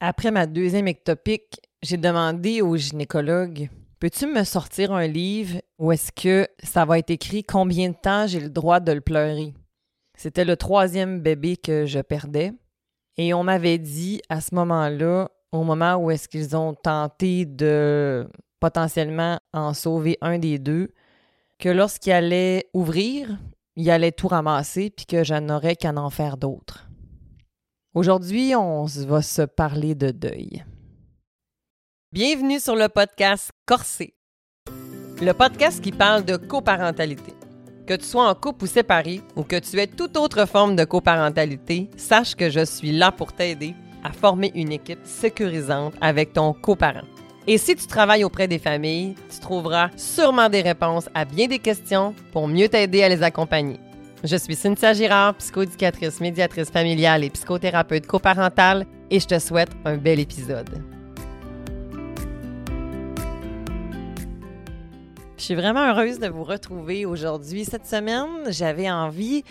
Après ma deuxième ectopique, j'ai demandé au gynécologue Peux-tu me sortir un livre où est-ce que ça va être écrit combien de temps j'ai le droit de le pleurer? C'était le troisième bébé que je perdais. Et on m'avait dit à ce moment-là, au moment où est-ce qu'ils ont tenté de potentiellement en sauver un des deux, que lorsqu'il allait ouvrir, il allait tout ramasser puis que je n'aurais qu'à en faire d'autres. Aujourd'hui, on va se parler de deuil. Bienvenue sur le podcast Corsé, le podcast qui parle de coparentalité. Que tu sois en couple ou séparé, ou que tu aies toute autre forme de coparentalité, sache que je suis là pour t'aider à former une équipe sécurisante avec ton coparent. Et si tu travailles auprès des familles, tu trouveras sûrement des réponses à bien des questions pour mieux t'aider à les accompagner. Je suis Cynthia Girard, psychoéducatrice, médiatrice familiale et psychothérapeute coparentale, et je te souhaite un bel épisode. Je suis vraiment heureuse de vous retrouver aujourd'hui. Cette semaine, j'avais envie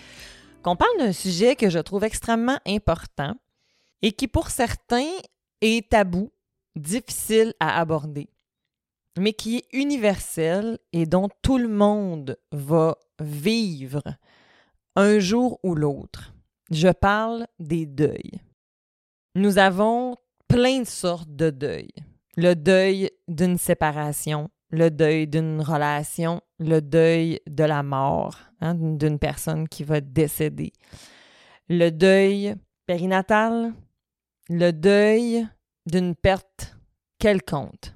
qu'on parle d'un sujet que je trouve extrêmement important et qui, pour certains, est tabou, difficile à aborder, mais qui est universel et dont tout le monde va vivre un jour ou l'autre. Je parle des deuils. Nous avons plein de sortes de deuils. Le deuil d'une séparation, le deuil d'une relation, le deuil de la mort hein, d'une personne qui va décéder, le deuil périnatal, le deuil d'une perte quelconque.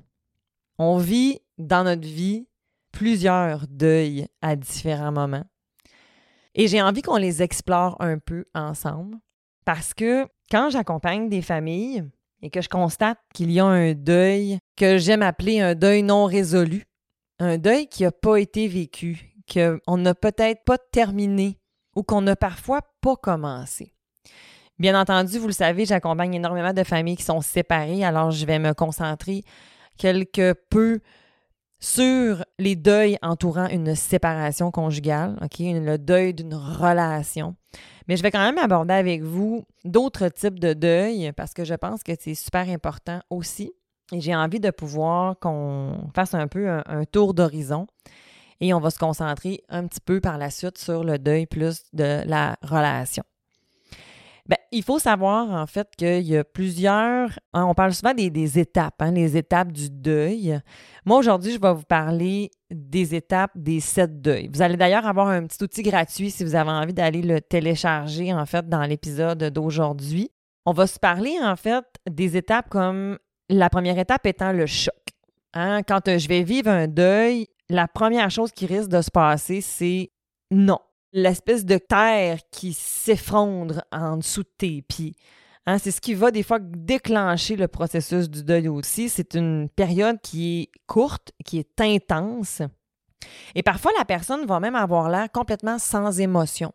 On vit dans notre vie plusieurs deuils à différents moments. Et j'ai envie qu'on les explore un peu ensemble parce que quand j'accompagne des familles, et que je constate qu'il y a un deuil que j'aime appeler un deuil non résolu, un deuil qui n'a pas été vécu, qu'on n'a peut-être pas terminé ou qu'on n'a parfois pas commencé. Bien entendu, vous le savez, j'accompagne énormément de familles qui sont séparées, alors je vais me concentrer quelque peu sur les deuils entourant une séparation conjugale, OK, le deuil d'une relation. Mais je vais quand même aborder avec vous d'autres types de deuil parce que je pense que c'est super important aussi. Et j'ai envie de pouvoir qu'on fasse un peu un, tour d'horizon. Et on va se concentrer un petit peu par la suite sur le deuil plus de la relation. Bien, il faut savoir en fait qu'il y a plusieurs, hein, on parle souvent des, étapes, hein, les étapes du deuil. Moi aujourd'hui, je vais vous parler des étapes des sept deuils. Vous allez d'ailleurs avoir un petit outil gratuit si vous avez envie d'aller le télécharger en fait dans l'épisode d'aujourd'hui. On va se parler en fait des étapes comme la première étape étant le choc. Hein. Quand euh, je vais vivre un deuil, la première chose qui risque de se passer, c'est non, l'espèce de terre qui s'effondre en dessous de tes pieds. Hein, c'est ce qui va des fois déclencher le processus du deuil aussi. C'est une période qui est courte, qui est intense. Et parfois, la personne va même avoir l'air complètement sans émotion.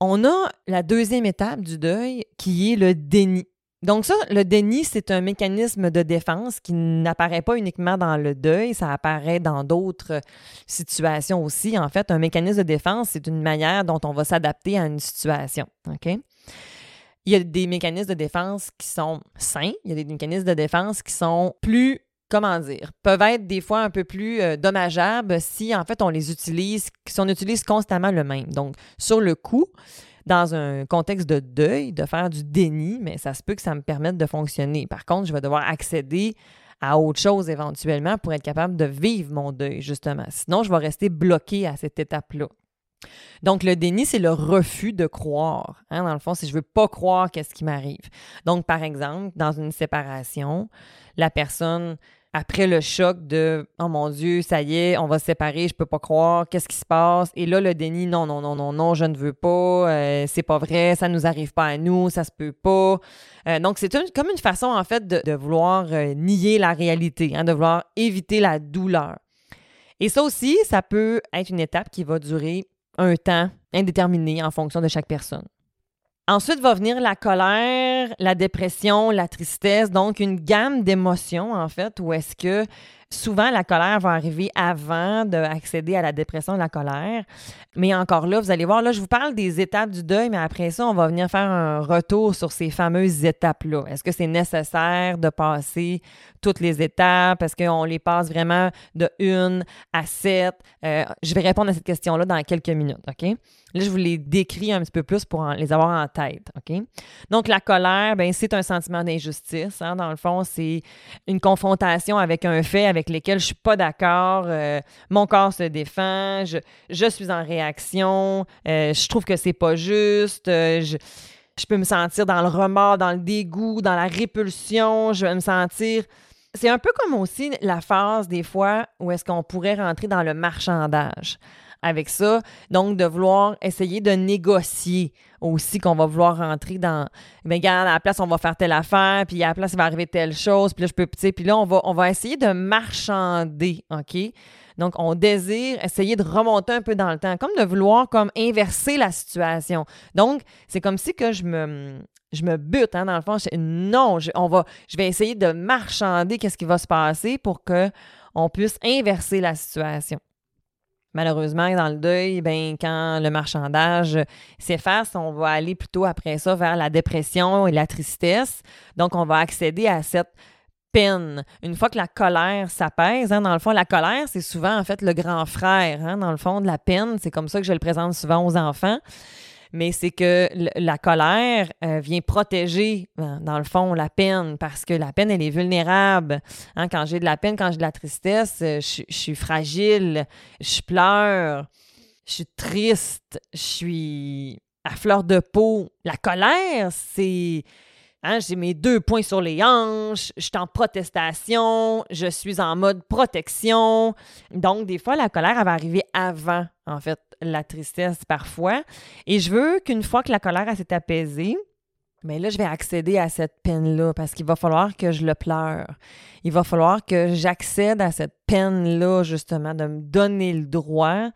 On a la deuxième étape du deuil qui est le déni. Donc ça, le déni, c'est un mécanisme de défense qui n'apparaît pas uniquement dans le deuil, ça apparaît dans d'autres situations aussi. En fait, un mécanisme de défense, c'est une manière dont on va s'adapter à une situation. Il y a des mécanismes de défense qui sont sains, il y a des mécanismes de défense qui sont plus comment dire, peuvent être des fois un peu plus euh, dommageables si en fait on les utilise, si on utilise constamment le même. Donc, sur le coup, dans un contexte de deuil, de faire du déni, mais ça se peut que ça me permette de fonctionner. Par contre, je vais devoir accéder à autre chose éventuellement pour être capable de vivre mon deuil, justement. Sinon, je vais rester bloqué à cette étape-là. Donc, le déni, c'est le refus de croire. Hein, dans le fond, si je ne veux pas croire qu'est-ce qui m'arrive. Donc, par exemple, dans une séparation, la personne après le choc de oh mon Dieu, ça y est, on va se séparer, je peux pas croire, qu'est-ce qui se passe? Et là, le déni, non, non, non, non, non, je ne veux pas, euh, c'est pas vrai, ça nous arrive pas à nous, ça se peut pas. Euh, donc, c'est comme une façon, en fait, de, vouloir euh, nier la réalité, hein, de vouloir éviter la douleur. Et ça aussi, ça peut être une étape qui va durer un temps indéterminé en fonction de chaque personne. Ensuite va venir la colère, la dépression, la tristesse, donc une gamme d'émotions en fait, où est-ce que Souvent, la colère va arriver avant d'accéder à la dépression de la colère. Mais encore là, vous allez voir, là, je vous parle des étapes du deuil, mais après ça, on va venir faire un retour sur ces fameuses étapes-là. Est-ce que c'est nécessaire de passer toutes les étapes? Est-ce qu'on les passe vraiment de une à sept? Euh, je vais répondre à cette question-là dans quelques minutes, OK? Là, je vous les décris un petit peu plus pour les avoir en tête, OK? Donc, la colère, ben c'est un sentiment d'injustice. Hein? Dans le fond, c'est une confrontation avec un fait avec lequel je suis pas d'accord. Euh, mon corps se défend. Je, je suis en réaction. Euh, je trouve que c'est pas juste. Euh, je, je peux me sentir dans le remords, dans le dégoût, dans la répulsion. Je vais me sentir... C'est un peu comme aussi la phase, des fois, où est-ce qu'on pourrait rentrer dans le marchandage avec ça. Donc, de vouloir essayer de négocier aussi qu'on va vouloir rentrer dans bien regarde à la place on va faire telle affaire puis à la place il va arriver telle chose puis là je peux puis là on va on va essayer de marchander OK? Donc on désire essayer de remonter un peu dans le temps comme de vouloir comme inverser la situation. Donc c'est comme si que je me je me bute hein, dans le fond. Non je, on va je vais essayer de marchander qu'est-ce qui va se passer pour que on puisse inverser la situation malheureusement, dans le deuil, ben, quand le marchandage s'efface, on va aller plutôt après ça vers la dépression et la tristesse. Donc, on va accéder à cette peine. Une fois que la colère s'apaise, hein, dans le fond, la colère, c'est souvent en fait le grand frère, hein, dans le fond, de la peine. C'est comme ça que je le présente souvent aux enfants mais c'est que la colère euh, vient protéger, euh, dans le fond, la peine, parce que la peine, elle est vulnérable. Hein, quand j'ai de la peine, quand j'ai de la tristesse, euh, je, suis fragile, je pleure, je suis triste, je suis à fleur de peau. La colère, c'est Hein, j'ai mes deux points sur les hanches, je suis en protestation, je suis en mode protection. Donc, des fois, la colère, elle va arriver avant, en fait, la tristesse parfois. Et je veux qu'une fois que la colère s'est apaisée, mais là, je vais accéder à cette peine-là parce qu'il va falloir que je le pleure. Il va falloir que j'accède à cette peine-là, justement, de me donner le droit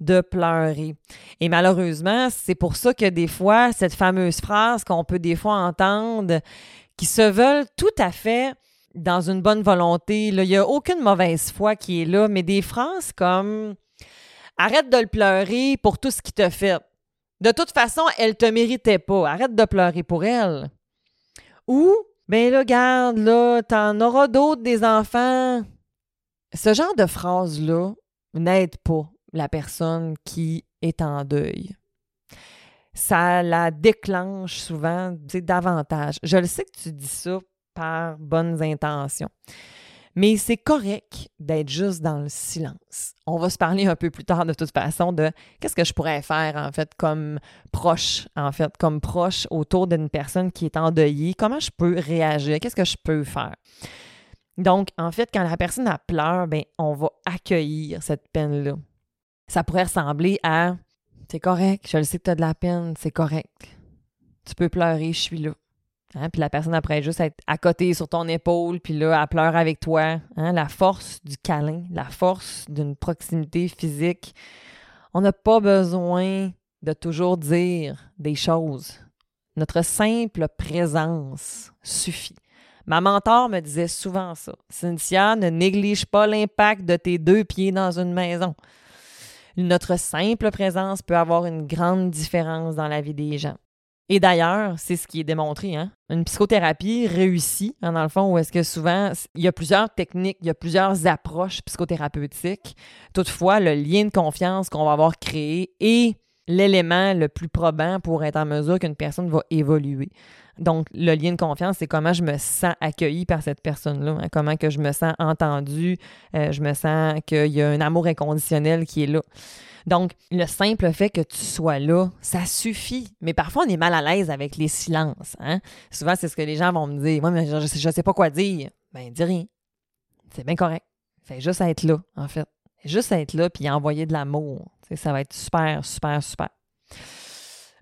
de pleurer. Et malheureusement, c'est pour ça que des fois, cette fameuse phrase qu'on peut des fois entendre, qui se veulent tout à fait dans une bonne volonté, il n'y a aucune mauvaise foi qui est là, mais des phrases comme Arrête de le pleurer pour tout ce qu'il t'a fait. De toute façon, elle te méritait pas. Arrête de pleurer pour elle. Ou, ben là, garde, là, t'en auras d'autres des enfants. Ce genre de phrase-là n'aide pas la personne qui est en deuil. Ça la déclenche souvent davantage. Je le sais que tu dis ça par bonnes intentions. Mais c'est correct d'être juste dans le silence. On va se parler un peu plus tard de toute façon de qu'est-ce que je pourrais faire en fait comme proche, en fait, comme proche autour d'une personne qui est endeuillée. Comment je peux réagir? Qu'est-ce que je peux faire? Donc, en fait, quand la personne a pleure, ben, on va accueillir cette peine-là ça pourrait ressembler à C'est correct, je le sais que tu as de la peine, c'est correct. Tu peux pleurer, je suis là. Hein? Puis la personne après juste être à côté sur ton épaule, puis là, elle pleure avec toi. Hein? La force du câlin, la force d'une proximité physique. On n'a pas besoin de toujours dire des choses. Notre simple présence suffit. Ma mentor me disait souvent ça. Cynthia, ne néglige pas l'impact de tes deux pieds dans une maison. Notre simple présence peut avoir une grande différence dans la vie des gens. Et d'ailleurs, c'est ce qui est démontré. Hein? Une psychothérapie réussie, hein, dans le fond, où est-ce que souvent, il y a plusieurs techniques, il y a plusieurs approches psychothérapeutiques. Toutefois, le lien de confiance qu'on va avoir créé est l'élément le plus probant pour être en mesure qu'une personne va évoluer. Donc, le lien de confiance, c'est comment je me sens accueilli par cette personne-là, hein, comment que je me sens entendu, euh, je me sens qu'il y a un amour inconditionnel qui est là. Donc, le simple fait que tu sois là, ça suffit. Mais parfois, on est mal à l'aise avec les silences. Hein. Souvent, c'est ce que les gens vont me dire. Moi, mais je ne sais pas quoi dire. Ben, dis rien. C'est bien correct. Fais juste être là, en fait. Juste être là puis envoyer de l'amour. Ça va être super, super, super.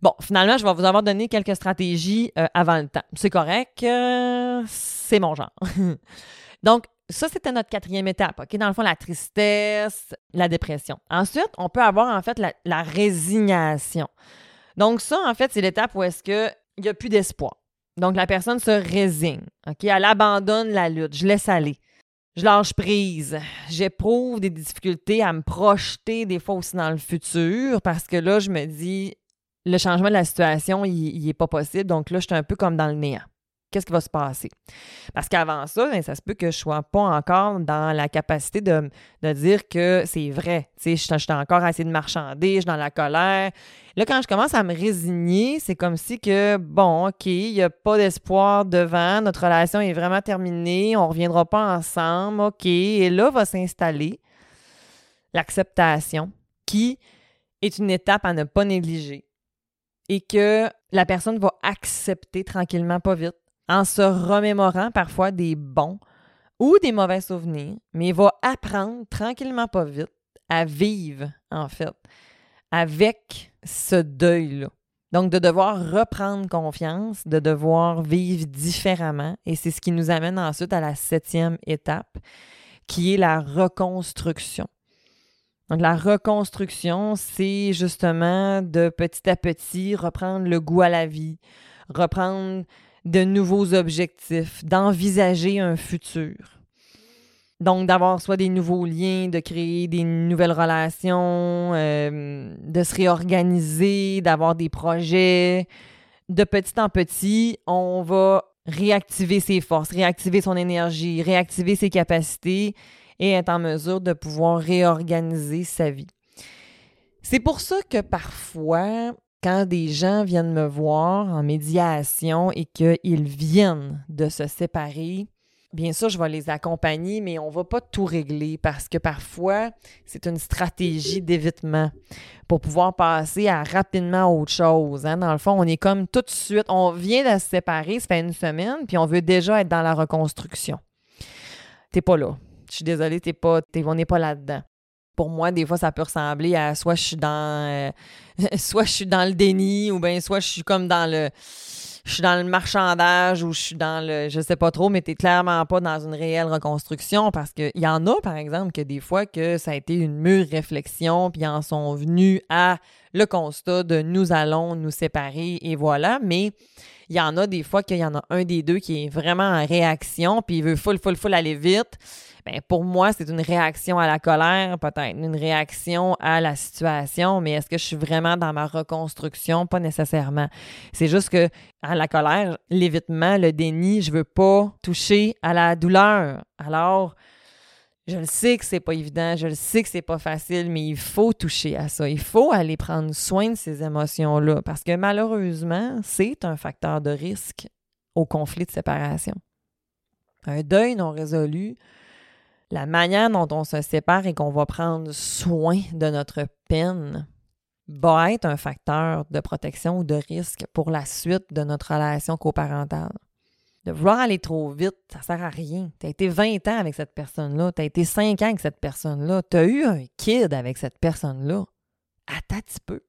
Bon, finalement, je vais vous avoir donné quelques stratégies euh, avant le temps. C'est correct, euh, c'est mon genre. Donc, ça, c'était notre quatrième étape, OK? Dans le fond, la tristesse, la dépression. Ensuite, on peut avoir, en fait, la, résignation. Donc, ça, en fait, c'est l'étape où est-ce qu'il n'y a plus d'espoir. Donc, la personne se résigne, OK? Elle abandonne la lutte. Je laisse aller. je lâche prise. J'éprouve des difficultés à me projeter des fois aussi dans le futur parce que là, je me dis, le changement de la situation, il n'est pas possible. Donc là, je suis un peu comme dans le néant qu'est-ce qui va se passer? Parce qu'avant ça, ben, ça se peut que je ne sois pas encore dans la capacité de, dire que c'est vrai. Tu je, suis encore assez de marchander, je suis dans la colère. Là, quand je commence à me résigner, c'est comme si que, bon, OK, il n'y a pas d'espoir devant, notre relation est vraiment terminée, on ne reviendra pas ensemble, OK. Et là va s'installer l'acceptation, qui est une étape à ne pas négliger et que la personne va accepter tranquillement, pas vite, en se remémorant parfois des bons ou des mauvais souvenirs, mais va apprendre tranquillement, pas vite, à vivre, en fait, avec ce deuil-là. Donc, de devoir reprendre confiance, de devoir vivre différemment. Et c'est ce qui nous amène ensuite à la septième étape, qui est la reconstruction. Donc, la reconstruction, c'est justement de petit à petit reprendre le goût à la vie, reprendre de nouveaux objectifs, d'envisager un futur. Donc, d'avoir soit des nouveaux liens, de créer des nouvelles relations, euh, de se réorganiser, d'avoir des projets. De petit en petit, on va réactiver ses forces, réactiver son énergie, réactiver ses capacités et être en mesure de pouvoir réorganiser sa vie. C'est pour ça que parfois, quand des gens viennent me voir en médiation et qu'ils viennent de se séparer, bien sûr, je vais les accompagner, mais on ne va pas tout régler parce que parfois, c'est une stratégie d'évitement pour pouvoir passer à rapidement autre chose. Hein. Dans le fond, on est comme tout de suite, on vient de se séparer, ça fait une semaine, puis on veut déjà être dans la reconstruction. T'es pas là. Je suis désolée, t'es pas, on n'est pas là-dedans pour moi, des fois, ça peut ressembler à soit je suis dans euh, soit je suis dans le déni ou bien soit je suis comme dans le je suis dans le marchandage ou je suis dans le je sais pas trop, mais tu clairement pas dans une réelle reconstruction parce qu'il y en a, par exemple, que des fois que ça a été une mûre réflexion, puis ils en sont venus à le constat de nous allons nous séparer et voilà, mais il y en a des fois qu'il y en a un des deux qui est vraiment en réaction, puis il veut full, full, full aller vite. Ben, pour moi, c'est une réaction à la colère, peut-être une réaction à la situation, mais est-ce que je suis vraiment dans ma reconstruction? Pas nécessairement. C'est juste que à la colère, l'évitement, le déni, je veux pas toucher à la douleur. Alors, je le sais que c'est pas évident, je le sais que c'est pas facile, mais il faut toucher à ça. Il faut aller prendre soin de ces émotions-là parce que malheureusement, c'est un facteur de risque au conflit de séparation. Un deuil non résolu, la manière dont on se sépare et qu'on va prendre soin de notre peine va être un facteur de protection ou de risque pour la suite de notre relation coparentale. De vouloir aller trop vite, ça sert à rien. Tu as été 20 ans avec cette personne-là, tu as été 5 ans avec cette personne-là, tu as eu un kid avec cette personne-là. Attends un petit peu.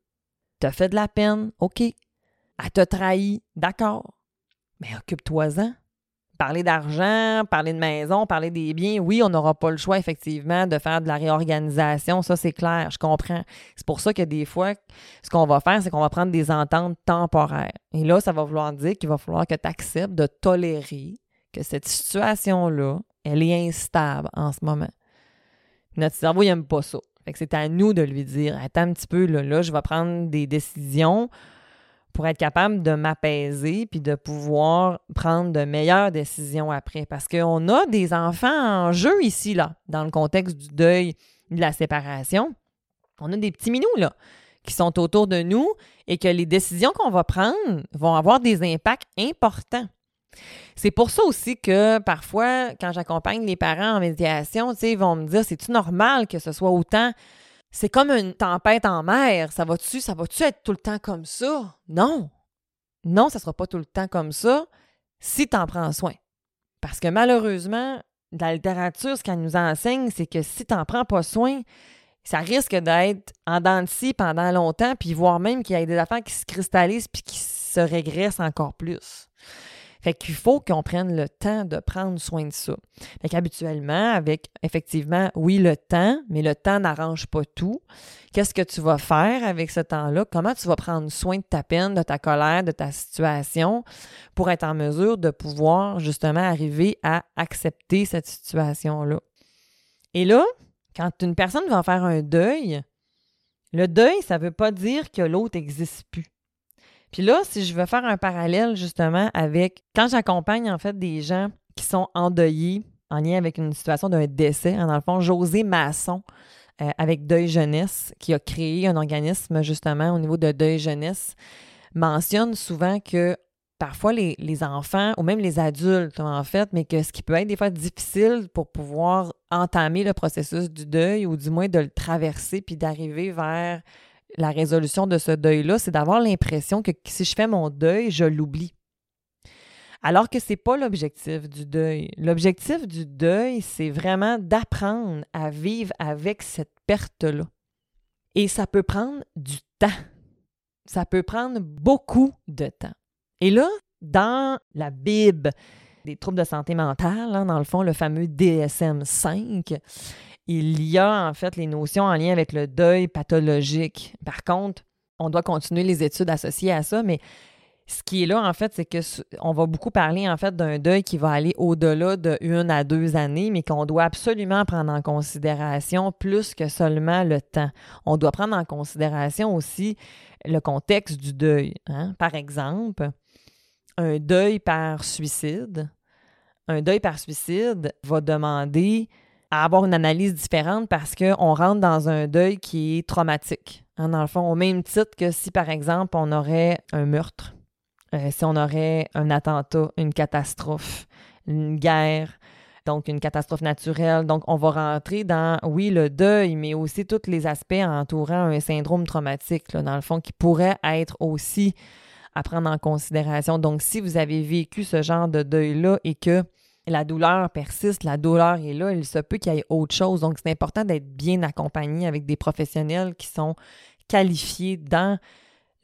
Tu as fait de la peine, OK. Elle t'a trahi, d'accord. Mais occupe-toi-en parler d'argent, parler de maison, parler des biens, oui, on n'aura pas le choix, effectivement, de faire de la réorganisation. Ça, c'est clair, je comprends. C'est pour ça que des fois, ce qu'on va faire, c'est qu'on va prendre des ententes temporaires. Et là, ça va vouloir dire qu'il va falloir que tu acceptes de tolérer que cette situation-là, elle est instable en ce moment. Notre cerveau, il n'aime pas ça. Fait que c'est à nous de lui dire Attends un petit peu, là, là, je vais prendre des décisions pour être capable de m'apaiser puis de pouvoir prendre de meilleures décisions après. Parce qu'on a des enfants en jeu ici, là, dans le contexte du deuil, de la séparation. On a des petits minous, qui sont autour de nous et que les décisions qu'on va prendre vont avoir des impacts importants. C'est pour ça aussi que parfois, quand j'accompagne les parents en médiation, ils vont me dire c'est-tu normal que ce soit autant c'est comme une tempête en mer. Ça va-tu, ça va-tu être tout le temps comme ça? Non. Non, ça sera pas tout le temps comme ça si tu en prends soin. Parce que malheureusement, la littérature, ce qu'elle nous enseigne, c'est que si tu n'en prends pas soin, ça risque d'être en dents pendant longtemps, puis voire même qu'il y ait des affaires qui se cristallisent puis qui se régressent encore plus. Fait qu'il faut qu'on prenne le temps de prendre soin de ça. Fait qu'habituellement, avec effectivement, oui, le temps, mais le temps n'arrange pas tout. Qu'est-ce que tu vas faire avec ce temps-là? Comment tu vas prendre soin de ta peine, de ta colère, de ta situation pour être en mesure de pouvoir justement arriver à accepter cette situation-là? Et là, quand une personne va faire un deuil, le deuil, ça ne veut pas dire que l'autre n'existe plus. Puis là, si je veux faire un parallèle justement avec quand j'accompagne en fait des gens qui sont endeuillés en lien avec une situation d'un décès, hein, dans le fond, José Masson euh, avec Deuil Jeunesse, qui a créé un organisme justement au niveau de Deuil Jeunesse, mentionne souvent que parfois les, les, enfants ou même les adultes en fait, mais que ce qui peut être des fois difficile pour pouvoir entamer le processus du deuil ou du moins de le traverser puis d'arriver vers la résolution de ce deuil-là, c'est d'avoir l'impression que si je fais mon deuil, je l'oublie. Alors que ce n'est pas l'objectif du deuil. L'objectif du deuil, c'est vraiment d'apprendre à vivre avec cette perte-là. Et ça peut prendre du temps. Ça peut prendre beaucoup de temps. Et là, dans la Bible des troubles de santé mentale, hein, dans le fond, le fameux DSM-5, il y a en fait les notions en lien avec le deuil pathologique. Par contre, on doit continuer les études associées à ça, mais ce qui est là, en fait, c'est que on va beaucoup parler en fait d'un deuil qui va aller au-delà de une à deux années, mais qu'on doit absolument prendre en considération plus que seulement le temps. On doit prendre en considération aussi le contexte du deuil. Hein. Par exemple, un deuil par suicide. Un deuil par suicide va demander à avoir une analyse différente parce qu'on rentre dans un deuil qui est traumatique. Hein, dans le fond, au même titre que si, par exemple, on aurait un meurtre, euh, si on aurait un attentat, une catastrophe, une guerre, donc une catastrophe naturelle. Donc, on va rentrer dans, oui, le deuil, mais aussi tous les aspects entourant un syndrome traumatique, dans le fond, qui pourrait être aussi à prendre en considération. Donc, si vous avez vécu ce genre de deuil-là et que la douleur persiste, la douleur est là, il se peut qu'il y ait autre chose. Donc, c'est important d'être bien accompagné avec des professionnels qui sont qualifiés dans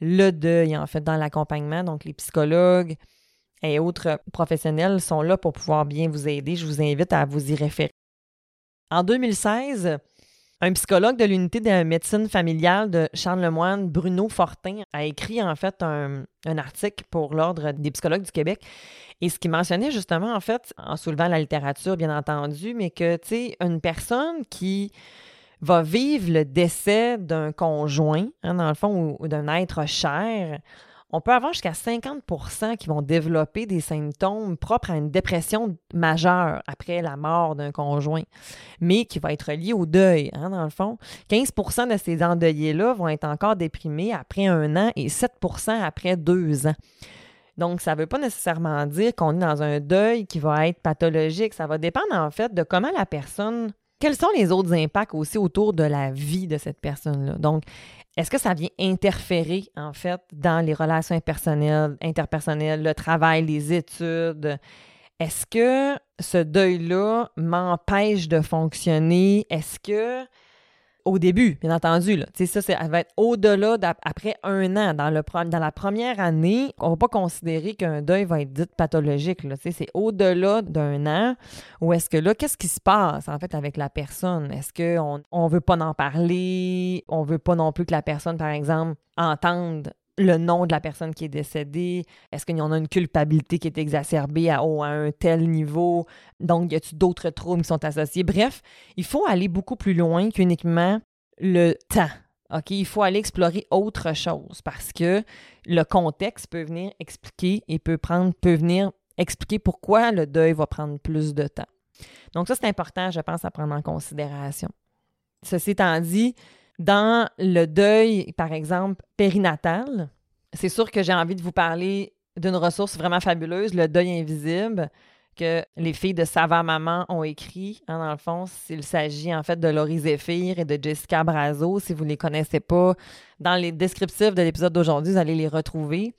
le deuil, en fait, dans l'accompagnement. Donc, les psychologues et autres professionnels sont là pour pouvoir bien vous aider. Je vous invite à vous y référer. En 2016, un psychologue de l'unité de médecine familiale de Charles-Lemoine, Bruno Fortin, a écrit en fait un, article pour l'Ordre des psychologues du Québec. Et ce qu'il mentionnait justement, en fait, en soulevant la littérature, bien entendu, mais que, tu sais, une personne qui va vivre le décès d'un conjoint, hein, dans le fond, ou d'un être cher, on peut avoir jusqu'à 50% qui vont développer des symptômes propres à une dépression majeure après la mort d'un conjoint, mais qui va être lié au deuil, hein, dans le fond. 15% de ces endeuillés-là vont être encore déprimés après un an et 7% après deux ans. Donc, ça ne veut pas nécessairement dire qu'on est dans un deuil qui va être pathologique. Ça va dépendre en fait de comment la personne quels sont les autres impacts aussi autour de la vie de cette personne-là? Donc, est-ce que ça vient interférer, en fait, dans les relations impersonnelles, interpersonnelles, le travail, les études? Est-ce que ce deuil-là m'empêche de fonctionner? Est-ce que au début, bien entendu. Là. Ça, ça va être au-delà d'après un an. Dans, le, dans la première année, on ne va pas considérer qu'un deuil va être dit pathologique. C'est au-delà d'un an. Ou est-ce que là, qu'est-ce qui se passe en fait avec la personne? Est-ce qu'on ne veut pas en parler? On ne veut pas non plus que la personne, par exemple, entende le nom de la personne qui est décédée? Est-ce qu'il y en a une culpabilité qui est exacerbée à, un tel niveau? Donc, y a-t-il d'autres troubles qui sont associés? Bref, il faut aller beaucoup plus loin qu'uniquement le temps. Il faut aller explorer autre chose parce que le contexte peut venir expliquer et peut prendre, peut venir expliquer pourquoi le deuil va prendre plus de temps. Donc, ça, c'est important, je pense, à prendre en considération. Ceci étant dit, dans le deuil, par exemple, périnatal, c'est sûr que j'ai envie de vous parler d'une ressource vraiment fabuleuse, le deuil invisible, que les filles de Sava Maman ont écrit. Hein, dans le fond, il s'agit en fait de Laurie Zéphir et de Jessica Brazo. Si vous ne les connaissez pas, dans les descriptifs de l'épisode d'aujourd'hui, vous allez les retrouver.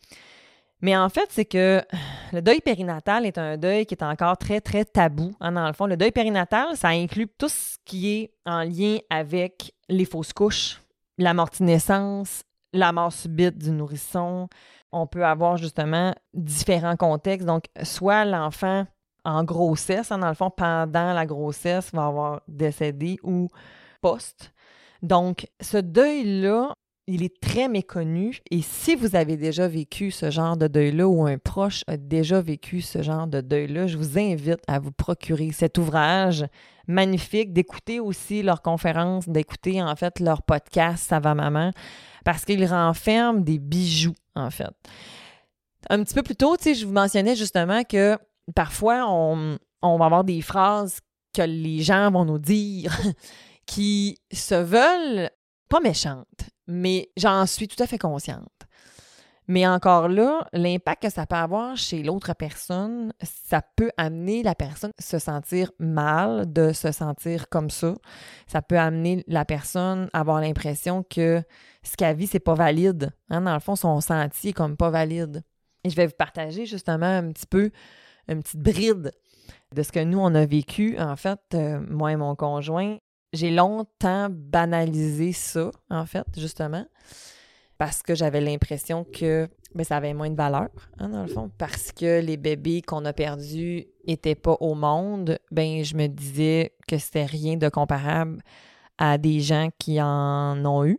Mais en fait, c'est que le deuil périnatal est un deuil qui est encore très, très tabou. Hein, dans le fond, le deuil périnatal, ça inclut tout ce qui est en lien avec les fausses couches, la morte naissance, la mort subite du nourrisson. On peut avoir justement différents contextes. Donc, soit l'enfant en grossesse, hein, dans le fond, pendant la grossesse, va avoir décédé ou post. Donc, ce deuil-là, il est très méconnu. Et si vous avez déjà vécu ce genre de deuil-là ou un proche a déjà vécu ce genre de deuil-là, je vous invite à vous procurer cet ouvrage magnifique, d'écouter aussi leurs conférences, d'écouter en fait leur podcast Ça maman, parce qu'il renferme des bijoux en fait. Un petit peu plus tôt, je vous mentionnais justement que parfois, on, va avoir des phrases que les gens vont nous dire qui se veulent pas méchantes, mais j'en suis tout à fait consciente. Mais encore là, l'impact que ça peut avoir chez l'autre personne, ça peut amener la personne à se sentir mal, de se sentir comme ça. Ça peut amener la personne à avoir l'impression que ce qu'elle vit, c'est pas valide. Hein, dans le fond, son senti est comme pas valide. Et je vais vous partager justement un petit peu une petite bride de ce que nous, on a vécu. En fait, euh, moi et mon conjoint, j'ai longtemps banalisé ça, en fait, justement, parce que j'avais l'impression que ben, ça avait moins de valeur, hein, dans le fond, parce que les bébés qu'on a perdus n'étaient pas au monde, ben je me disais que c'était rien de comparable à des gens qui en ont eu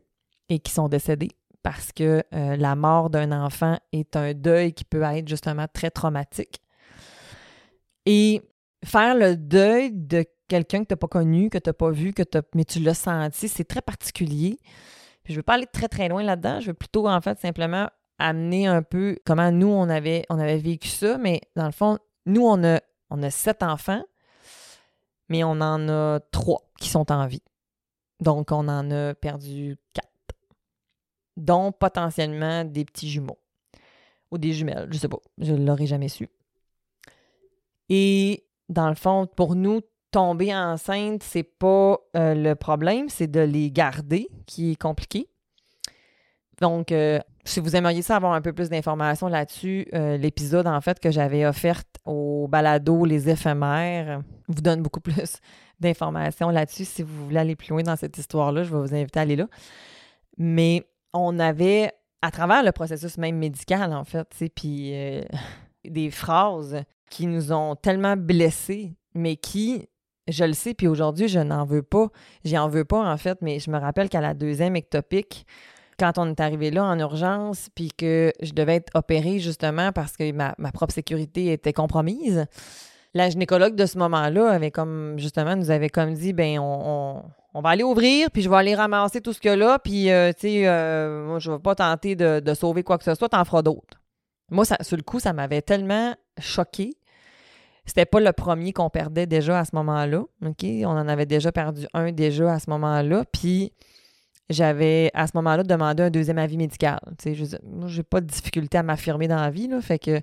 et qui sont décédés parce que euh, la mort d'un enfant est un deuil qui peut être justement très traumatique. Et faire le deuil de quelqu'un que tu pas connu, que tu pas vu, que mais tu l'as senti, c'est très particulier. je ne veux pas aller très, très loin là-dedans. Je veux plutôt, en fait, simplement amener un peu comment nous, on avait, on avait vécu ça. Mais dans le fond, nous, on a, on a sept enfants, mais on en a trois qui sont en vie. Donc, on en a perdu quatre, dont potentiellement des petits jumeaux ou des jumelles, je sais pas, je ne l'aurais jamais su. Et dans le fond, pour nous, tomber enceinte, c'est pas euh, le problème, c'est de les garder qui est compliqué. Donc, euh, si vous aimeriez ça avoir un peu plus d'informations là-dessus, euh, l'épisode en fait que j'avais offert au balado Les éphémères vous donne beaucoup plus d'informations là-dessus. Si vous voulez aller plus loin dans cette histoire-là, je vais vous inviter à aller là. Mais on avait, à travers le processus même médical, en fait, puis des phrases qui nous ont tellement blessés, mais qui, je le sais, puis aujourd'hui, je n'en veux pas. J'en veux pas, en fait, mais je me rappelle qu'à la deuxième ectopique, quand on est arrivé là en urgence, puis que je devais être opérée justement parce que ma, propre sécurité était compromise, la gynécologue de ce moment-là avait comme, justement, nous avait comme dit, ben on, va aller ouvrir, puis je vais aller ramasser tout ce a là, puis, euh, tu sais, euh, moi, je vais pas tenter de, sauver quoi que ce soit, t'en feras d'autres. Moi, ça, sur le coup, ça m'avait tellement choqué. C'était pas le premier qu'on perdait déjà à ce moment-là. OK? On en avait déjà perdu un déjà à ce moment-là. Puis j'avais à ce moment-là demandé un deuxième avis médical. Tu je moi, j'ai pas de difficulté à m'affirmer dans la vie, là. Fait que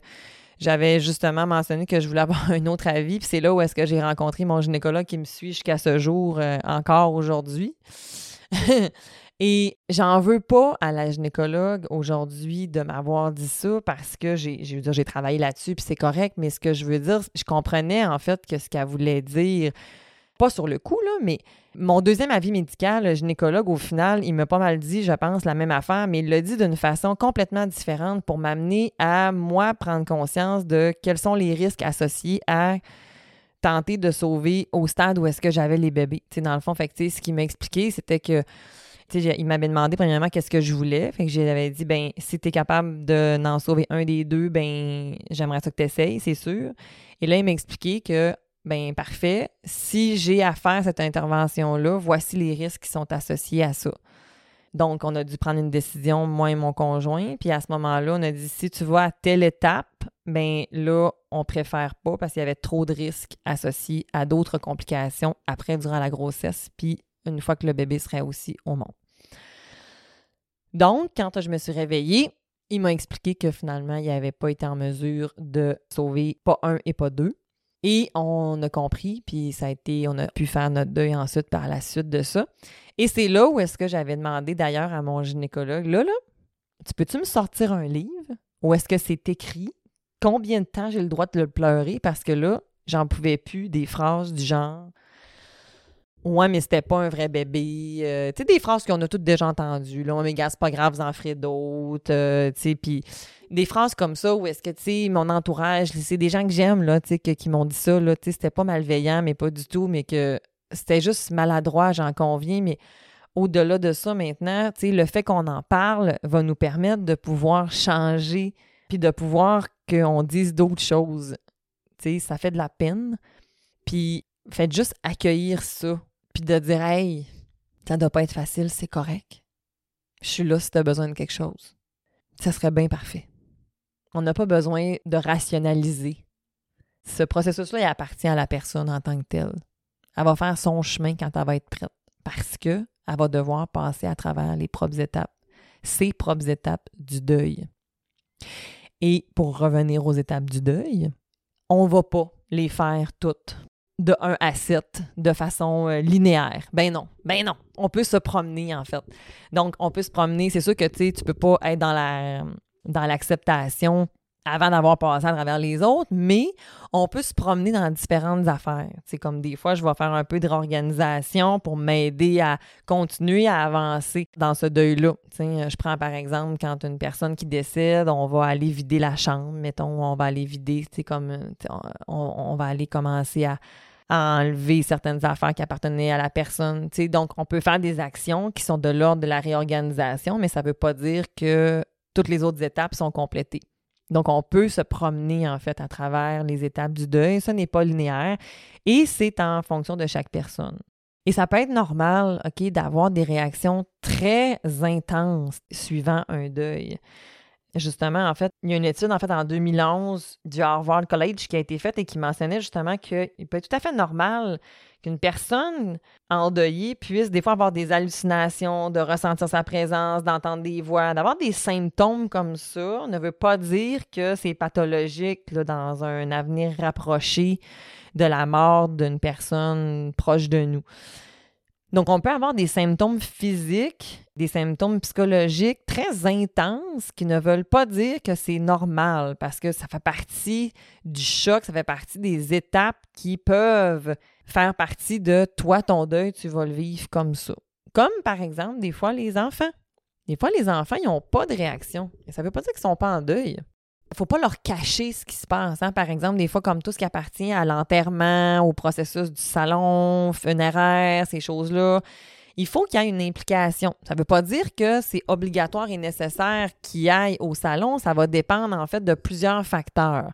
j'avais justement mentionné que je voulais avoir un autre avis. Puis c'est là où est-ce que j'ai rencontré mon gynécologue qui me suit jusqu'à ce jour, euh, encore aujourd'hui. Et j'en veux pas à la gynécologue aujourd'hui de m'avoir dit ça parce que j'ai, j'ai travaillé là-dessus puis c'est correct, mais ce que je veux dire, je comprenais en fait que ce qu'elle voulait dire, pas sur le coup, là, mais mon deuxième avis médical, le gynécologue, au final, il m'a pas mal dit, je pense, la même affaire, mais il l'a dit d'une façon complètement différente pour m'amener à moi prendre conscience de quels sont les risques associés à tenter de sauver au stade où est-ce que j'avais les bébés. sais, dans le fond, fait ce qu'il m'a expliqué, c'était que il m'avait demandé premièrement qu'est-ce que je voulais. Fait que j'avais dit, ben, si tu es capable de sauver un des deux, ben, j'aimerais ça que tu essayes, c'est sûr. Et là, il m'a expliqué que, ben, parfait, si j'ai à faire cette intervention-là, voici les risques qui sont associés à ça. Donc, on a dû prendre une décision, moi et mon conjoint. Puis à ce moment-là, on a dit, si tu vas à telle étape, ben là, on préfère pas parce qu'il y avait trop de risques associés à d'autres complications après, durant la grossesse, puis une fois que le bébé serait aussi au monde. Donc, quand je me suis réveillée, il m'a expliqué que finalement, il n'avait pas été en mesure de sauver pas un et pas deux. Et on a compris, puis ça a été, on a pu faire notre deuil ensuite par la suite de ça. Et c'est là où est-ce que j'avais demandé d'ailleurs à mon gynécologue, là, là, tu peux-tu me sortir un livre? Ou est-ce que c'est écrit? Combien de temps j'ai le droit de le pleurer? Parce que là, j'en pouvais plus des phrases du genre Ouais, mais c'était pas un vrai bébé. Euh, tu sais, des phrases qu'on a toutes déjà entendues. Là, mais gars, c'est pas grave, vous en ferez d'autres. Euh, tu sais, puis des phrases comme ça où est-ce que, tu sais, mon entourage, c'est des gens que j'aime, là, tu sais, qui m'ont dit ça, là. Tu sais, c'était pas malveillant, mais pas du tout, mais que c'était juste maladroit, j'en conviens, mais au-delà de ça, maintenant, tu sais, le fait qu'on en parle va nous permettre de pouvoir changer puis de pouvoir qu'on dise d'autres choses. Tu sais, ça fait de la peine. Puis faites juste accueillir ça puis de dire Hey, ça doit pas être facile, c'est correct. Je suis là si tu as besoin de quelque chose. Ça serait bien parfait. On n'a pas besoin de rationaliser. Ce processus-là, il appartient à la personne en tant que telle. Elle va faire son chemin quand elle va être prête parce qu'elle va devoir passer à travers les propres étapes, ses propres étapes du deuil. Et pour revenir aux étapes du deuil, on ne va pas les faire toutes de 1 à 7 de façon euh, linéaire. Ben non, ben non. On peut se promener, en fait. Donc, on peut se promener. C'est sûr que, tu tu peux pas être dans la dans l'acceptation avant d'avoir passé à travers les autres, mais on peut se promener dans différentes affaires. C'est comme des fois, je vais faire un peu de réorganisation pour m'aider à continuer à avancer dans ce deuil-là. Je prends par exemple quand une personne qui décède, on va aller vider la chambre, mettons, on va aller vider, comme on, va aller commencer à, enlever certaines affaires qui appartenaient à la personne. Donc, on peut faire des actions qui sont de l'ordre de la réorganisation, mais ça ne veut pas dire que toutes les autres étapes sont complétées. Donc, on peut se promener en fait à travers les étapes du deuil. Ça n'est pas linéaire et c'est en fonction de chaque personne. Et ça peut être normal, OK, d'avoir des réactions très intenses suivant un deuil. Justement, en fait, il y a une étude en fait en 2011 du Harvard College qui a été faite et qui mentionnait justement qu'il peut être tout à fait normal qu'une personne endeuillée puisse des fois avoir des hallucinations, de ressentir sa présence, d'entendre des voix, d'avoir des symptômes comme ça, ne veut pas dire que c'est pathologique dans un avenir rapproché de la mort d'une personne proche de nous. Donc, on peut avoir des symptômes physiques, des symptômes psychologiques très intenses qui ne veulent pas dire que c'est normal parce que ça fait partie du choc, ça fait partie des étapes qui peuvent faire partie de toi, ton deuil, tu vas le vivre comme ça. Comme par exemple, des fois, les enfants. Des fois, les enfants, ils n'ont pas de réaction. ça ne veut pas dire qu'ils ne sont pas en deuil. Faut pas leur cacher ce qui se passe. Hein. Par exemple, des fois, comme tout ce qui appartient à l'enterrement, au processus du salon funéraire, ces choses-là, il faut qu'il y ait une implication. Ça ne veut pas dire que c'est obligatoire et nécessaire qu'il aille au salon. Ça va dépendre en fait de plusieurs facteurs.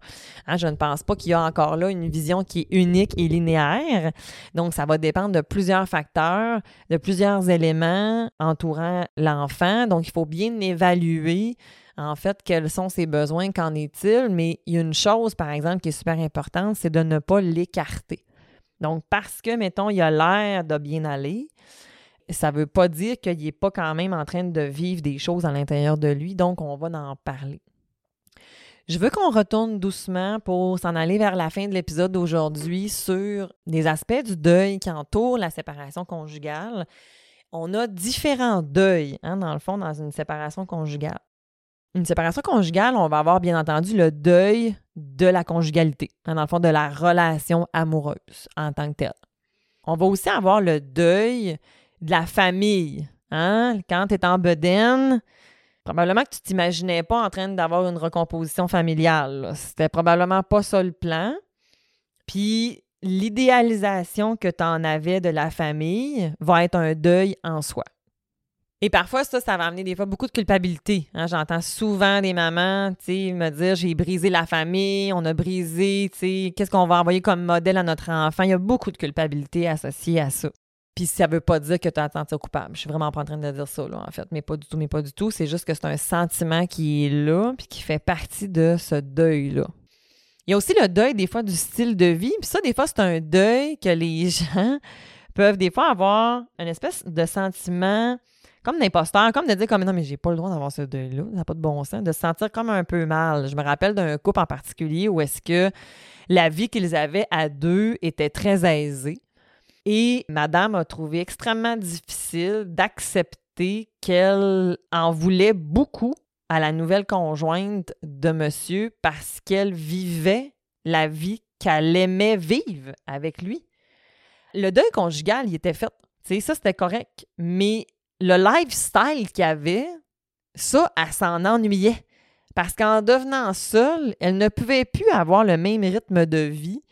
Hein, je ne pense pas qu'il y a encore là une vision qui est unique et linéaire. Donc, ça va dépendre de plusieurs facteurs, de plusieurs éléments entourant l'enfant. Donc, il faut bien évaluer en fait, quels sont ses besoins, qu'en est-il, mais il y a une chose, par exemple, qui est super importante, c'est de ne pas l'écarter. Donc, parce que, mettons, il a l'air de bien aller, ça ne veut pas dire qu'il n'est pas quand même en train de vivre des choses à l'intérieur de lui, donc on va en parler. Je veux qu'on retourne doucement pour s'en aller vers la fin de l'épisode d'aujourd'hui sur des aspects du deuil qui entourent la séparation conjugale. On a différents deuils, hein, dans le fond, dans une séparation conjugale. Une séparation conjugale, on va avoir bien entendu le deuil de la conjugalité, hein, dans le fond, de la relation amoureuse en tant que telle. On va aussi avoir le deuil de la famille. Hein? Quand tu es en bedaine, probablement que tu t'imaginais pas en train d'avoir une recomposition familiale. C'était probablement pas ça le plan. Puis l'idéalisation que tu en avais de la famille va être un deuil en soi. Et parfois, ça, ça va amener des fois beaucoup de culpabilité. Hein. J'entends souvent des mamans me dire j'ai brisé la famille, on a brisé, qu'est-ce qu'on va envoyer comme modèle à notre enfant? Il y a beaucoup de culpabilité associée à ça. Puis ça veut pas dire que tu as te coupable. Je suis vraiment pas en train de dire ça, là, en fait. Mais pas du tout, mais pas du tout. C'est juste que c'est un sentiment qui est là, puis qui fait partie de ce deuil-là. Il y a aussi le deuil, des fois, du style de vie. Puis ça, des fois, c'est un deuil que les gens peuvent, des fois, avoir une espèce de sentiment comme d'imposteur, comme de dire comme non, mais j'ai pas le droit d'avoir ce deuil-là, ça n'a pas de bon sens, de se sentir comme un peu mal. Je me rappelle d'un couple en particulier où est-ce que la vie qu'ils avaient à deux était très aisée. Et madame a trouvé extrêmement difficile d'accepter qu'elle en voulait beaucoup à la nouvelle conjointe de monsieur parce qu'elle vivait la vie qu'elle aimait vivre avec lui. Le deuil conjugal, il était fait. Tu sais, ça, c'était correct. Mais le lifestyle qu'il avait, ça, elle s'en ennuyait. Parce qu'en devenant seule, elle ne pouvait plus avoir le même rythme de vie.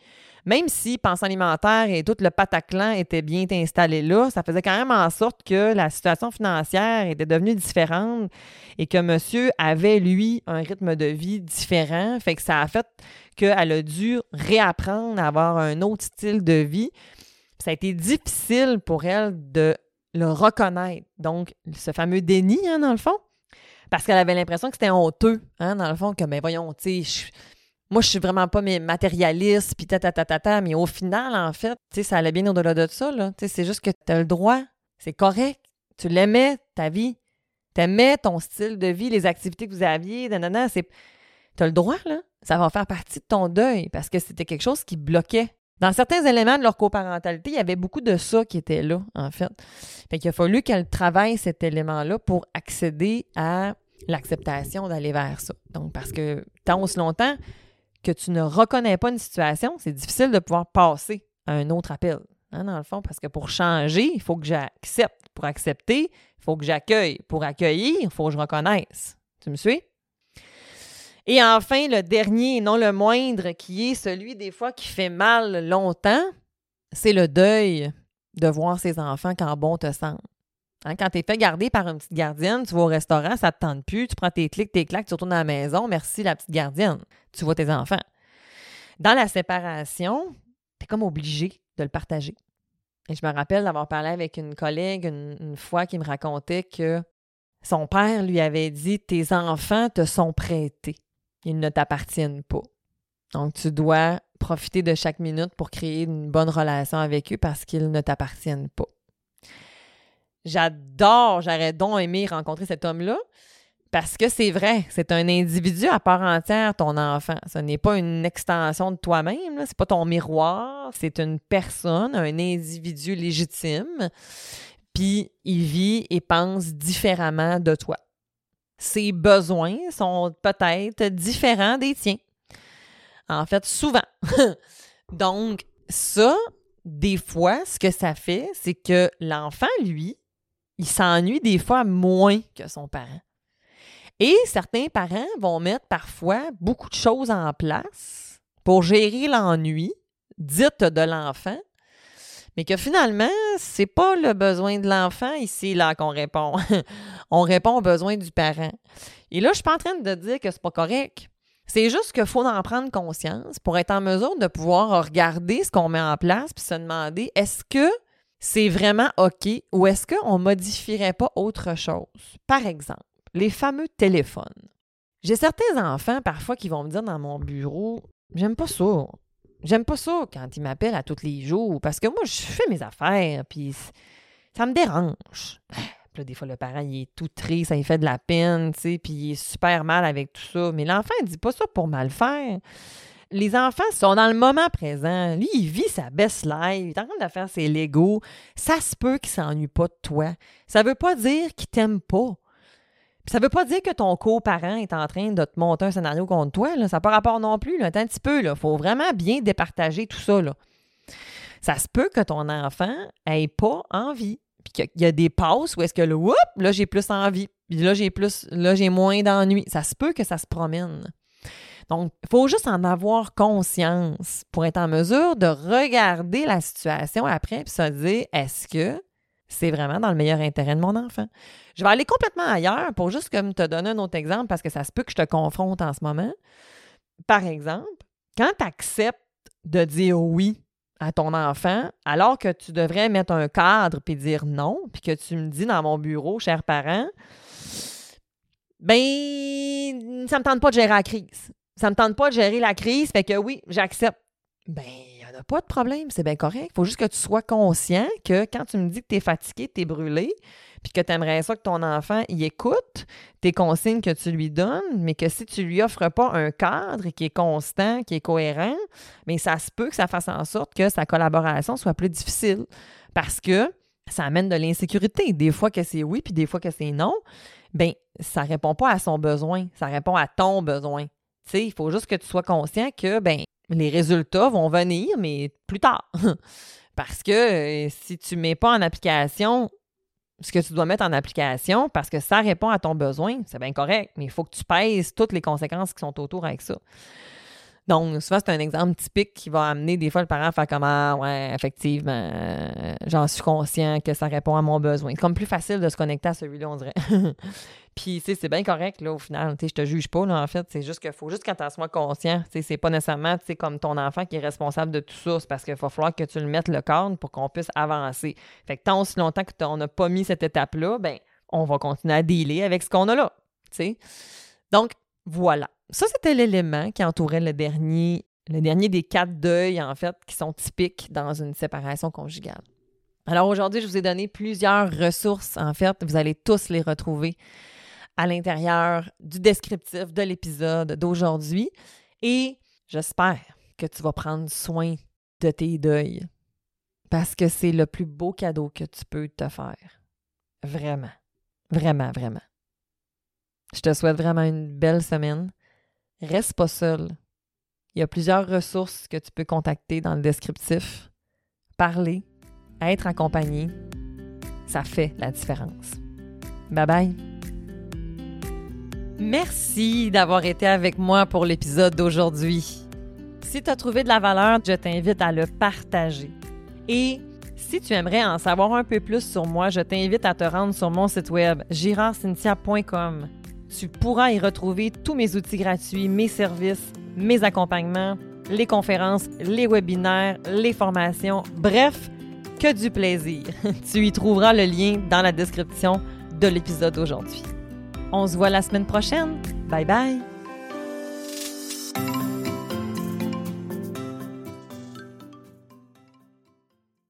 Même si pension alimentaire et tout le pataclan était bien installé là, ça faisait quand même en sorte que la situation financière était devenue différente et que monsieur avait, lui, un rythme de vie différent. Fait que ça a fait qu'elle a dû réapprendre à avoir un autre style de vie. Ça a été difficile pour elle de le reconnaître. Donc, ce fameux déni, hein, dans le fond, parce qu'elle avait l'impression que c'était honteux, hein, dans le fond, que, mais voyons, tu sais, moi, je suis vraiment pas matérialiste, puis ta, mais au final, en fait, tu sais, ça allait bien au-delà de ça, là. Tu sais, c'est juste que tu as le droit, c'est correct. Tu l'aimais, ta vie. Tu aimais ton style de vie, les activités que vous aviez, nanana, c'est... Tu as le droit, là. Ça va faire partie de ton deuil, parce que c'était quelque chose qui bloquait. Dans certains éléments de leur coparentalité, il y avait beaucoup de ça qui était là, en fait. Fait qu'il a fallu qu'elle travaille cet élément-là pour accéder à l'acceptation d'aller vers ça. Donc, parce que tant aussi longtemps que tu ne reconnais pas une situation, c'est difficile de pouvoir passer à un autre appel, hein, dans le fond, parce que pour changer, il faut que j'accepte. Pour accepter, il faut que j'accueille. Pour accueillir, il faut que je reconnaisse. Tu me suis? Et enfin, le dernier et non le moindre, qui est celui des fois qui fait mal longtemps, c'est le deuil de voir ses enfants quand bon te semble. Hein, quand tu es fait garder par une petite gardienne, tu vas au restaurant, ça te tente plus, tu prends tes clics, tes claques, tu retournes à la maison, merci la petite gardienne. Tu vois tes enfants. Dans la séparation, tu es comme obligé de le partager. Et je me rappelle d'avoir parlé avec une collègue une, fois qui me racontait que son père lui avait dit Tes enfants te sont prêtés. Ils ne t'appartiennent pas. Donc, tu dois profiter de chaque minute pour créer une bonne relation avec eux parce qu'ils ne t'appartiennent pas. J'adore, j'aurais donc aimé rencontrer cet homme-là parce que c'est vrai, c'est un individu à part entière, ton enfant. Ce n'est pas une extension de toi-même, c'est pas ton miroir, c'est une personne, un individu légitime, puis il vit et pense différemment de toi. Ses besoins sont peut-être différents des tiens. En fait, souvent. Donc, ça, des fois, ce que ça fait, c'est que l'enfant, lui, il s'ennuie des fois moins que son parent. Et certains parents vont mettre parfois beaucoup de choses en place pour gérer l'ennui, dite de l'enfant, mais que finalement, c'est pas le besoin de l'enfant ici là qu'on répond. On répond aux besoins du parent. Et là, je suis pas en train de dire que c'est pas correct. C'est juste qu'il faut en prendre conscience pour être en mesure de pouvoir regarder ce qu'on met en place puis se demander est-ce que c'est vraiment OK ou est-ce qu'on modifierait pas autre chose? Par exemple, les fameux téléphones. J'ai certains enfants parfois qui vont me dire dans mon bureau J'aime pas ça. J'aime pas ça quand ils m'appellent à tous les jours parce que moi, je fais mes affaires puis ça me dérange. Puis là, des fois, le parent, il est tout triste, ça lui fait de la peine, tu sais, puis il est super mal avec tout ça. Mais l'enfant, il dit pas ça pour mal faire les enfants sont dans le moment présent. Lui, il vit sa best life. Il est en train de faire ses Legos. Ça se peut qu'il s'ennuie pas de toi. Ça veut pas dire qu'il t'aime pas. Ça veut pas dire que ton coparent est en train de te monter un scénario contre toi. Ça n'a pas rapport non plus. Là. un petit peu. Il faut vraiment bien départager tout ça. Là. Ça se peut que ton enfant ait pas envie. Puis qu'il y a des passes où est-ce que là, là j'ai plus envie. Puis là, j'ai plus, là, j'ai moins d'ennui. Ça se peut que ça se promène. Donc, il faut juste en avoir conscience pour être en mesure de regarder la situation après et se dire est-ce que c'est vraiment dans le meilleur intérêt de mon enfant? Je vais aller complètement ailleurs pour juste comme te donner un autre exemple parce que ça se peut que je te confronte en ce moment. Par exemple, quand tu acceptes de dire oui à ton enfant, alors que tu devrais mettre un cadre puis dire non, puis que tu me dis dans mon bureau, cher parent, ben, ça me tente pas de gérer la crise ça me tente pas de gérer la crise, fait que oui, j'accepte. Ben, pas de problème, c'est bien correct. Il faut juste que tu sois conscient que quand tu me dis que tu es fatigué, tu es brûlé, puis que tu aimerais ça que ton enfant y écoute tes consignes que tu lui donnes, mais que si tu lui offres pas un cadre qui est constant, qui est cohérent, mais ça se peut que ça fasse en sorte que sa collaboration soit plus difficile parce que ça amène de l'insécurité. Des fois que c'est oui, puis des fois que c'est non. Ben, ça répond pas à son besoin, ça répond à ton besoin il faut juste que tu sois conscient que ben, les résultats vont venir, mais plus tard. Parce que euh, si tu ne mets pas en application ce que tu dois mettre en application, parce que ça répond à ton besoin, c'est bien correct, mais il faut que tu pèses toutes les conséquences qui sont autour avec ça. Donc, souvent, c'est un exemple typique qui va amener des fois le parent à faire comme Ah, ouais, effectivement, euh, j'en suis conscient que ça répond à mon besoin. C'est comme plus facile de se connecter à celui-là, on dirait. Puis, tu sais, c'est bien correct, là, au final. Tu sais, je te juge pas, là, en fait. C'est juste qu'il faut juste quand tu sois conscient. Tu sais, c'est pas nécessairement, tu sais, comme ton enfant qui est responsable de tout ça. C'est parce qu'il va falloir que tu le mettes le cadre pour qu'on puisse avancer. Fait que tant aussi longtemps que on n'a pas mis cette étape-là, ben on va continuer à dealer avec ce qu'on a là, tu sais. Donc, voilà. Ça, c'était l'élément qui entourait le dernier, le dernier des quatre deuils, en fait, qui sont typiques dans une séparation conjugale. Alors aujourd'hui, je vous ai donné plusieurs ressources, en fait. Vous allez tous les retrouver à l'intérieur du descriptif de l'épisode d'aujourd'hui. Et j'espère que tu vas prendre soin de tes deuils parce que c'est le plus beau cadeau que tu peux te faire. Vraiment, vraiment, vraiment. Je te souhaite vraiment une belle semaine. Reste pas seul. Il y a plusieurs ressources que tu peux contacter dans le descriptif. Parler, être accompagné, ça fait la différence. Bye bye. Merci d'avoir été avec moi pour l'épisode d'aujourd'hui. Si tu as trouvé de la valeur, je t'invite à le partager. Et si tu aimerais en savoir un peu plus sur moi, je t'invite à te rendre sur mon site web girardcynthia.com. Tu pourras y retrouver tous mes outils gratuits, mes services, mes accompagnements, les conférences, les webinaires, les formations, bref, que du plaisir. tu y trouveras le lien dans la description de l'épisode d'aujourd'hui. On se voit la semaine prochaine. Bye bye!